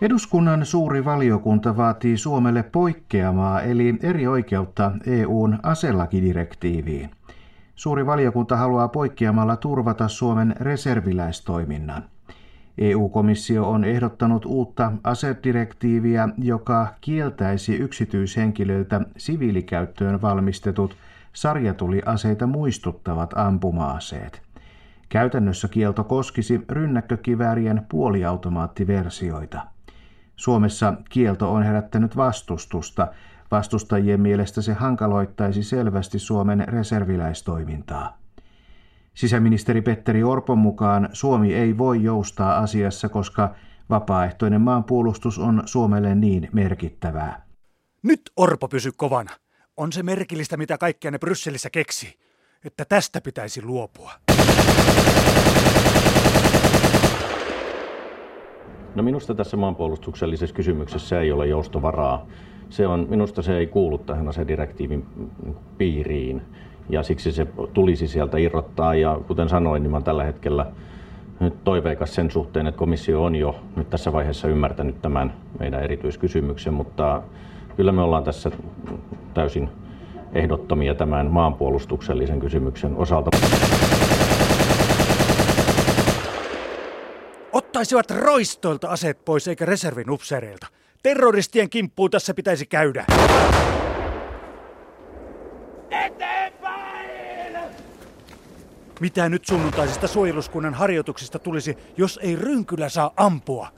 Eduskunnan suuri valiokunta vaatii Suomelle poikkeamaa eli eri oikeutta EUn aselakidirektiiviin. Suuri valiokunta haluaa poikkeamalla turvata Suomen reserviläistoiminnan. EU-komissio on ehdottanut uutta asedirektiiviä, joka kieltäisi yksityishenkilöiltä siviilikäyttöön valmistetut sarjatuliaseita muistuttavat ampuma-aseet. Käytännössä kielto koskisi rynnäkkökiväärien puoliautomaattiversioita. Suomessa kielto on herättänyt vastustusta. Vastustajien mielestä se hankaloittaisi selvästi Suomen reserviläistoimintaa. Sisäministeri Petteri Orpon mukaan Suomi ei voi joustaa asiassa, koska vapaaehtoinen maanpuolustus on Suomelle niin merkittävää. Nyt Orpo pysy kovana. On se merkillistä, mitä kaikkea ne Brysselissä keksi, että tästä pitäisi luopua. No minusta tässä maanpuolustuksellisessa kysymyksessä ei ole joustovaraa. Se on, minusta se ei kuulu tähän asedirektiivin piiriin ja siksi se tulisi sieltä irrottaa. Ja kuten sanoin, niin olen tällä hetkellä nyt toiveikas sen suhteen, että komissio on jo nyt tässä vaiheessa ymmärtänyt tämän meidän erityiskysymyksen, mutta kyllä me ollaan tässä täysin ehdottomia tämän maanpuolustuksellisen kysymyksen osalta. Ottaisivat roistoilta aseet pois eikä reservin upseereilta. Terroristien kimppuun tässä pitäisi käydä. Eteenpäin! Mitä nyt sunnuntaisista suojeluskunnan harjoituksista tulisi, jos ei rynkylä saa ampua?